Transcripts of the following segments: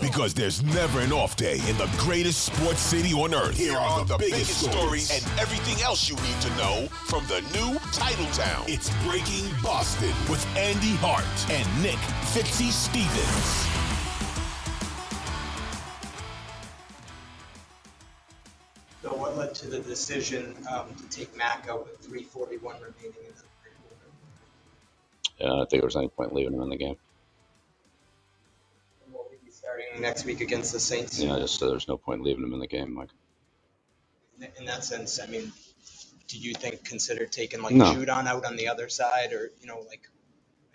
Because there's never an off day in the greatest sports city on earth. Here are the, biggest, stories and everything else you need to know from the new Title Town. It's Breaking Boston with Andy Hart and Nick Fitzy Stevens. So what led to the decision um, to take Mac out with 341 remaining in the third quarter? Yeah, I don't think there was any point leaving him in the game. Starting next week against the Saints? Yeah, just uh, there's no point leaving him in the game, Mike. In- In that sense, I mean, do you think consider taking like No. Judon out on the other side, or you know, like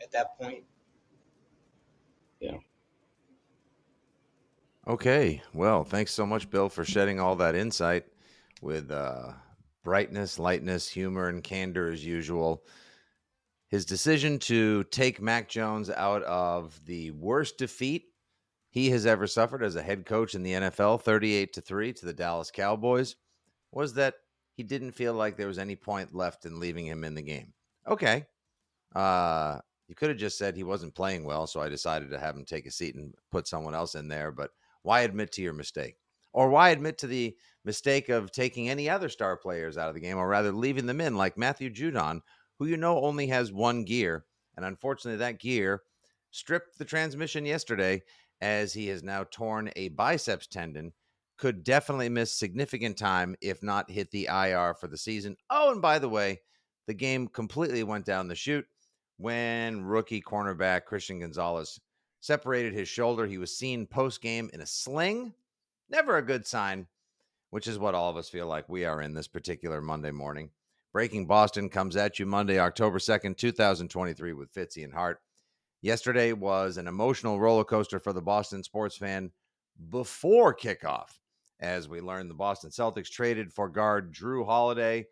at that point? Yeah. Okay. Well, thanks so much, Bill, for shedding all that insight with uh, brightness, lightness, humor, and candor as usual. His decision to take Mac Jones out of the worst defeat he has ever suffered as a head coach in the NFL, 38 to 3 to the Dallas Cowboys, was that he didn't feel like there was any point left in leaving him in the game. Okay. Uh, you could have just said he wasn't playing well, so I decided to have him take a seat and put someone else in there. But why admit to your mistake? Or why admit to the mistake of taking any other star players out of the game, or rather leaving them in, like Matthew Judon, who you know only has one gear. And unfortunately, that gear stripped the transmission yesterday as he has now torn a biceps tendon. Could definitely miss significant time, if not hit the IR for the season. Oh, and by the way, the game completely went down the chute when rookie cornerback Christian Gonzalez separated his shoulder. He was seen post game in a sling. Never a good sign, which is what all of us feel like we are in this particular Monday morning. Breaking Boston comes at you Monday, October 2nd, 2023, with Fitzy and Hart. Yesterday was an emotional roller coaster for the Boston sports fan before kickoff, as we learned the Boston Celtics traded for guard Jrue Holiday.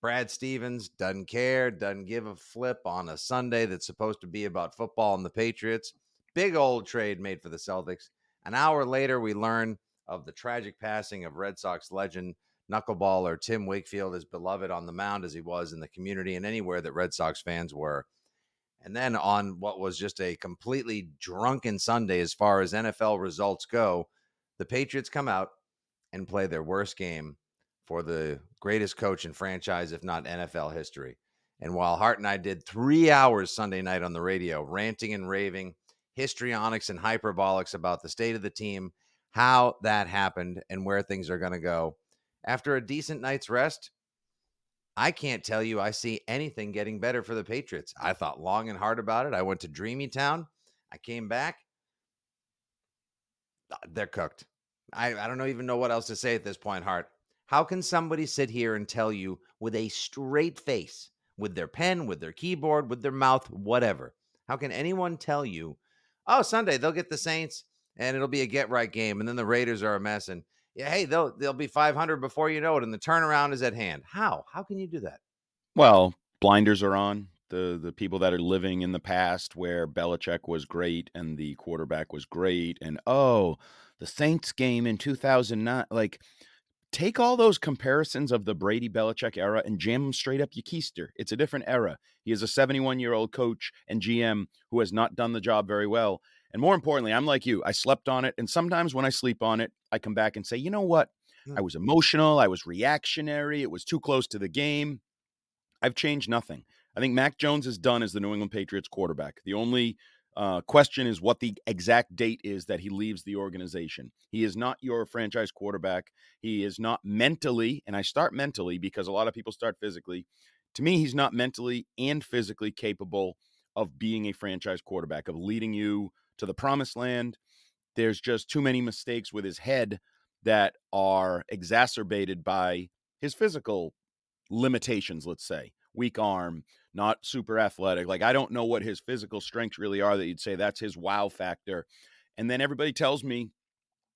Brad Stevens doesn't care, doesn't give a flip on a Sunday that's supposed to be about football and the Patriots. Big old trade made for the Celtics. An hour later, we learn of the tragic passing of Red Sox legend knuckleballer Tim Wakefield, as beloved on the mound as he was in the community and anywhere that Red Sox fans were. And then on what was just a completely drunken Sunday as far as NFL results go, the Patriots come out and play their worst game for the greatest coach in franchise, if not NFL history. And while Hart and I did three hours Sunday night on the radio, ranting and raving, histrionics and hyperbolics about the state of the team, how that happened, and where things are going to go, after a decent night's rest, I can't tell you I see anything getting better for the Patriots. I thought long and hard about it. I went to Dreamy Town. I came back. Uh, They're cooked. I, I don't even know what else to say at this point, Hart. How can somebody sit here and tell you with a straight face, with their pen, with their keyboard, with their mouth, whatever? How can anyone tell you, oh, Sunday they'll get the Saints and it'll be a get right game, and then the Raiders are a mess, and yeah, hey, they'll they'll be 500 before you know it, and the turnaround is at hand. How? How can you do that? Well, blinders are on. The the people that are living in the past where Belichick was great and the quarterback was great, and oh, the Saints game in 2009. Like, take all those comparisons of the Brady Belichick era and jam them straight up your keister. It's a different era. He is a 71 year old coach and GM who has not done the job very well. And more importantly, I'm like you. I slept on it, and sometimes when I sleep on it, I come back and say, you know what? I was emotional. I was reactionary. It was too close to the game. I've changed nothing. I think Mac Jones is done as the New England Patriots quarterback. The only uh, question is what the exact date is that he leaves the organization. He is not your franchise quarterback. He is not mentally, and I start mentally because a lot of people start physically. To me, he's not mentally and physically capable of being a franchise quarterback, of leading you to the promised land. There's just too many mistakes with his head that are exacerbated by his physical limitations, let's say. Weak arm, not super athletic. Like, I don't know what his physical strengths really are that you'd say that's his wow factor. And then everybody tells me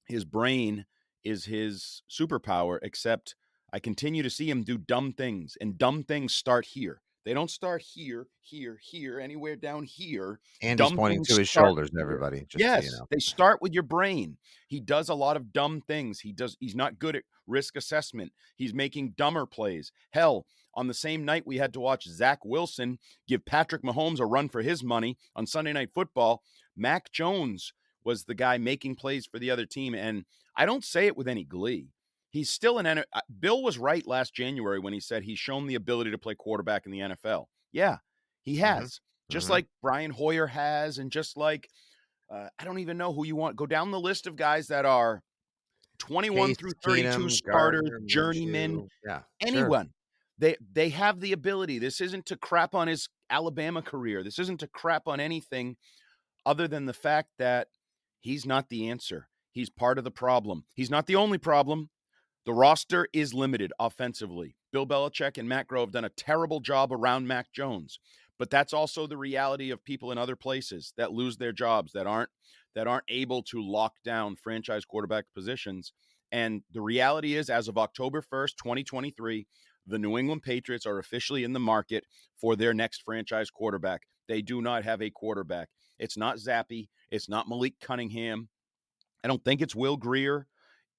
his brain is his superpower, except I continue to see him do dumb things, and dumb things start here. They don't start here, here, here, anywhere down here. Andy's Dumb pointing to his shoulders, here. everybody. Just yes, so you know. they start with your brain. He does a lot of dumb things. He does. He's not good at risk assessment. He's making dumber plays. Hell, on the same night we had to watch Zach Wilson give Patrick Mahomes a run for his money on Sunday Night Football. Mac Jones was the guy making plays for the other team. And I don't say it with any glee. He's still an N- uh, Bill was right last January when he said he's shown the ability to play quarterback in the NFL. Yeah, he Mm-hmm. has. Just Mhm. like Brian Hoyer has, and just like uh, I don't even know who you want. Go down the list of guys that are 21 Case through 32 Keenum, starters, Gardner, journeymen. Yeah. sure. anyone. They they have the ability. This isn't to crap on his Alabama career. This isn't to crap on anything other than the fact that he's not the answer. He's part of the problem. He's not the only problem. The roster is limited offensively. Bill Belichick and Matt Groh have done a terrible job around Mac Jones. But that's also the reality of people in other places that lose their jobs, that aren't that aren't able to lock down franchise quarterback positions. And the reality is, as of October 1st, 2023, the New England Patriots are officially in the market for their next franchise quarterback. They do not have a quarterback. It's not Zappe. It's not Malik Cunningham. I don't think it's Will Grier.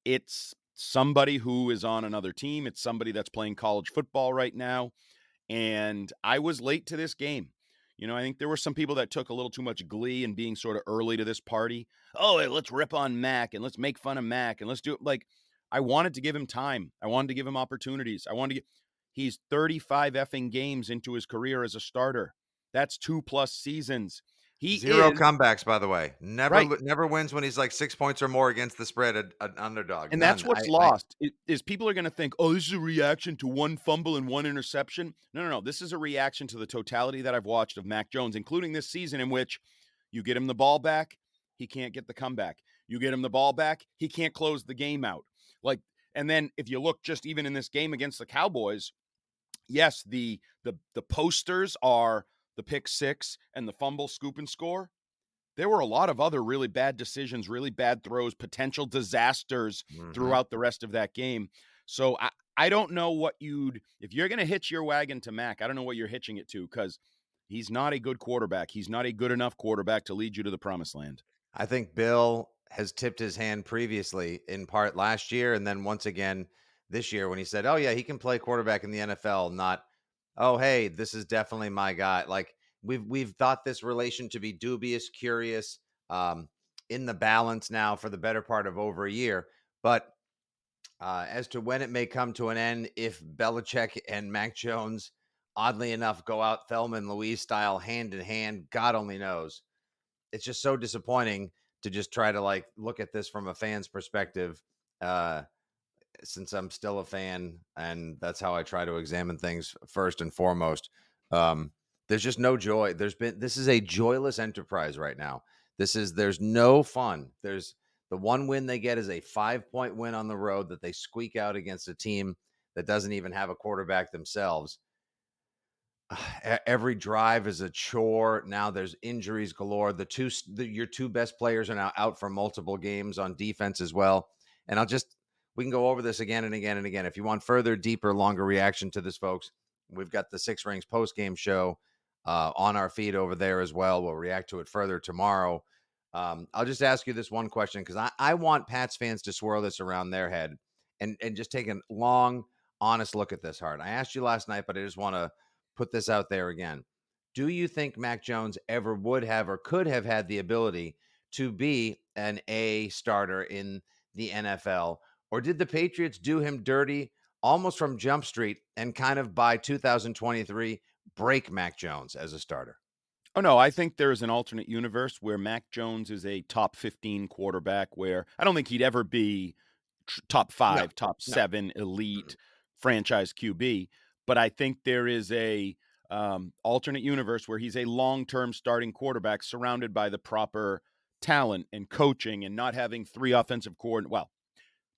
It's somebody who is on another team. It's somebody that's playing college football right now. And I was late to this game. You know, I think there were some people that took a little too much glee in being sort of early to this party. Oh, let's rip on Mac and let's make fun of Mac and let's do it. Like, I wanted to give him time. I wanted to give him opportunities. I wanted to get, he's 35 effing games into his career as a starter. That's two plus seasons. He Zero is, comebacks, by the way. Never, Right. never wins when he's like six points or more against the spread, a- an underdog. and that's what's I- lost i- is people are going to think, oh, this is a reaction to one fumble and one interception. No, no, no. This is a reaction to the totality that I've watched of Mac Jones, including this season in which you get him the ball back, he can't get the comeback. You get him the ball back, he can't close the game out. Like, and then if you look just even in this game against the Cowboys, yes, the the the posters are the pick six and the fumble, scoop and score. There were a lot of other really bad decisions, really bad throws, potential disasters Mhm. throughout the rest of that game. So I, I don't know what you'd if you're gonna hitch your wagon to Mac, I don't know what you're hitching it to because he's not a good quarterback. He's not a good enough quarterback to lead you to the promised land. I think Bill has tipped his hand previously, in part last year, and then once again this year when he said, "Oh yeah, he can play quarterback in the NFL." Not, "Oh hey, this is definitely my guy." Like we've we've thought this relation to be dubious, curious, um, in the balance now for the better part of over a year. But uh, as to when it may come to an end, if Belichick and Mac Jones, oddly enough, go out Thelma and Louise style hand in hand, God only knows. It's just so disappointing to just try to like look at this from a fan's perspective. Uh, since I'm still a fan, and that's how I try to examine things first and foremost. Um, there's just no joy. There's been this is a joyless enterprise right now. This is there's no fun. There's the one win they get is a five point win on the road that they squeak out against a team that doesn't even have a quarterback themselves. Every drive is a chore. Now there's injuries galore. The two, the, your two best players are now out for multiple games on defense as well. And I'll just, we can go over this again and again and again. If you want further, deeper, longer reaction to this, folks, we've got the Six Rings post game show uh, on our feed over there as well. We'll react to it further tomorrow. Um, I'll just ask you this one question because I, I want Pats fans to swirl this around their head and, and just take a long, honest look at this hard. I asked you last night, but I just want to put this out there again. Do you think Mac Jones ever would have or could have had the ability to be an A starter in the NFL? Or did the Patriots do him dirty almost from Jump Street and kind of by 2023 break Mac Jones as a starter? Oh no, I think there's an alternate universe where Mac Jones is a top 15 quarterback where I don't think he'd ever be tr- top 5, top no. 7 elite franchise QB, but I think there is a um, alternate universe where he's a long-term starting quarterback surrounded by the proper talent and coaching and not having three offensive coordinators, well,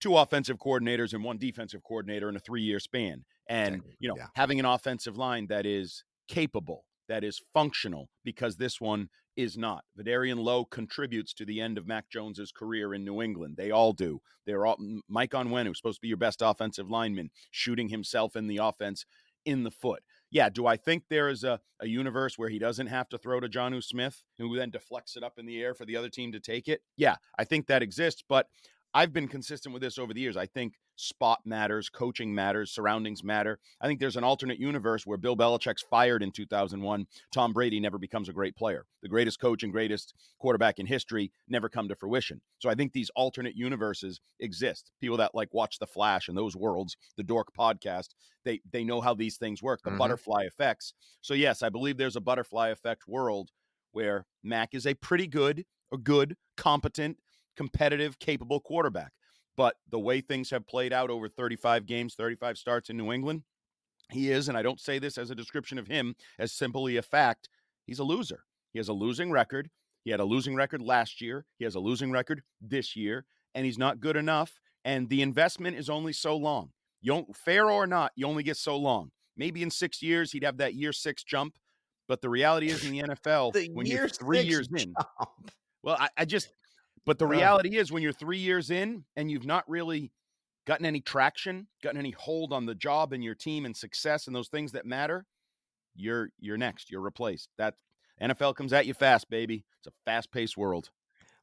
two offensive coordinators and one defensive coordinator in a 3-year span and you know yeah. having an offensive line that is capable that is functional because this one is not. Vederian Lowe contributes to the end of Mac Jones's career in New England. They all do. They're all Mike Onwenu, who's supposed to be your best offensive lineman, shooting himself in the offense in the foot. Yeah, do I think there is a, a universe where he doesn't have to throw to Jonnu Smith, who then deflects it up in the air for the other team to take it? Yeah, I think that exists, but I've been consistent with this over the years. I think spot matters, coaching matters, surroundings matter. I think there's an alternate universe where Bill Belichick's fired in 2001. Tom Brady never becomes a great player. The greatest coach and greatest quarterback in history never come to fruition. So I think these alternate universes exist. People that like watch The Flash and those worlds, the Dork podcast, they they know how these things work, the mm-hmm. butterfly effects. So yes, I believe there's a butterfly effect world where Mac is a pretty good, a good, competent, competitive, capable quarterback. But the way things have played out over 35 games, 35 starts in New England, he is, and I don't say this as a description of him, as simply a fact, he's a loser. He has a losing record. He had a losing record last year. He has a losing record this year, and he's not good enough. And the investment is only so long. You don't, fair or not, you only get so long. Maybe in six years he'd have that year six jump, but the reality is in the NFL, the when year you're three years jump. in, well, I, I just but the reality is, when you're three years in and you've not really gotten any traction, gotten any hold on the job and your team and success and those things that matter, you're you're next. You're replaced. That NFL comes at you fast, baby. It's a fast-paced world.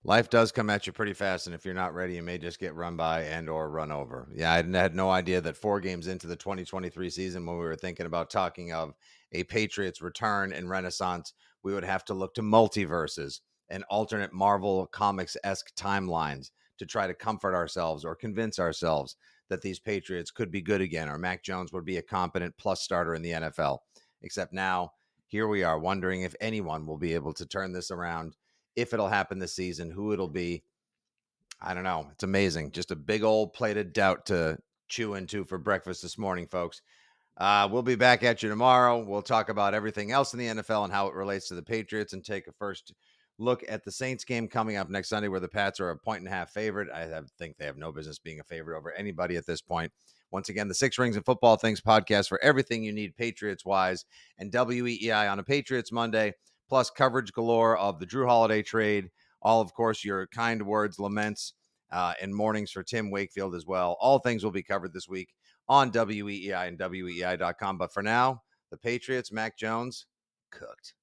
Life does come at you pretty fast, and if you're not ready, you may just get run by and or run over. Yeah, I had no idea that four games into the 2023 season, when we were thinking about talking of a Patriots return and renaissance, we would have to look to multiverses and alternate Marvel comics esque timelines to try to comfort ourselves or convince ourselves that these Patriots could be good again or Mac Jones would be a competent plus starter in the NFL. Except now, here we are wondering if anyone will be able to turn this around, if it'll happen this season, who it'll be. I don't know. It's amazing. Just a big old plate of doubt to chew into for breakfast this morning, folks. Uh, we'll be back at you tomorrow. We'll talk about everything else in the NFL and how it relates to the Patriots and take a first look at the Saints game coming up next Sunday, where the Pats are a point and a half favorite. I have, think they have no business being a favorite over anybody at this point. Once again, the Six Rings and Football Things podcast for everything you need Patriots wise, and WEEI on a Patriots Monday, plus coverage galore of the Jrue Holiday trade. All, of course, your kind words, laments, uh, and mournings for Tim Wakefield as well. All things will be covered this week on WEEI and WEEI.com. But for now, the Patriots, Mac Jones, cooked.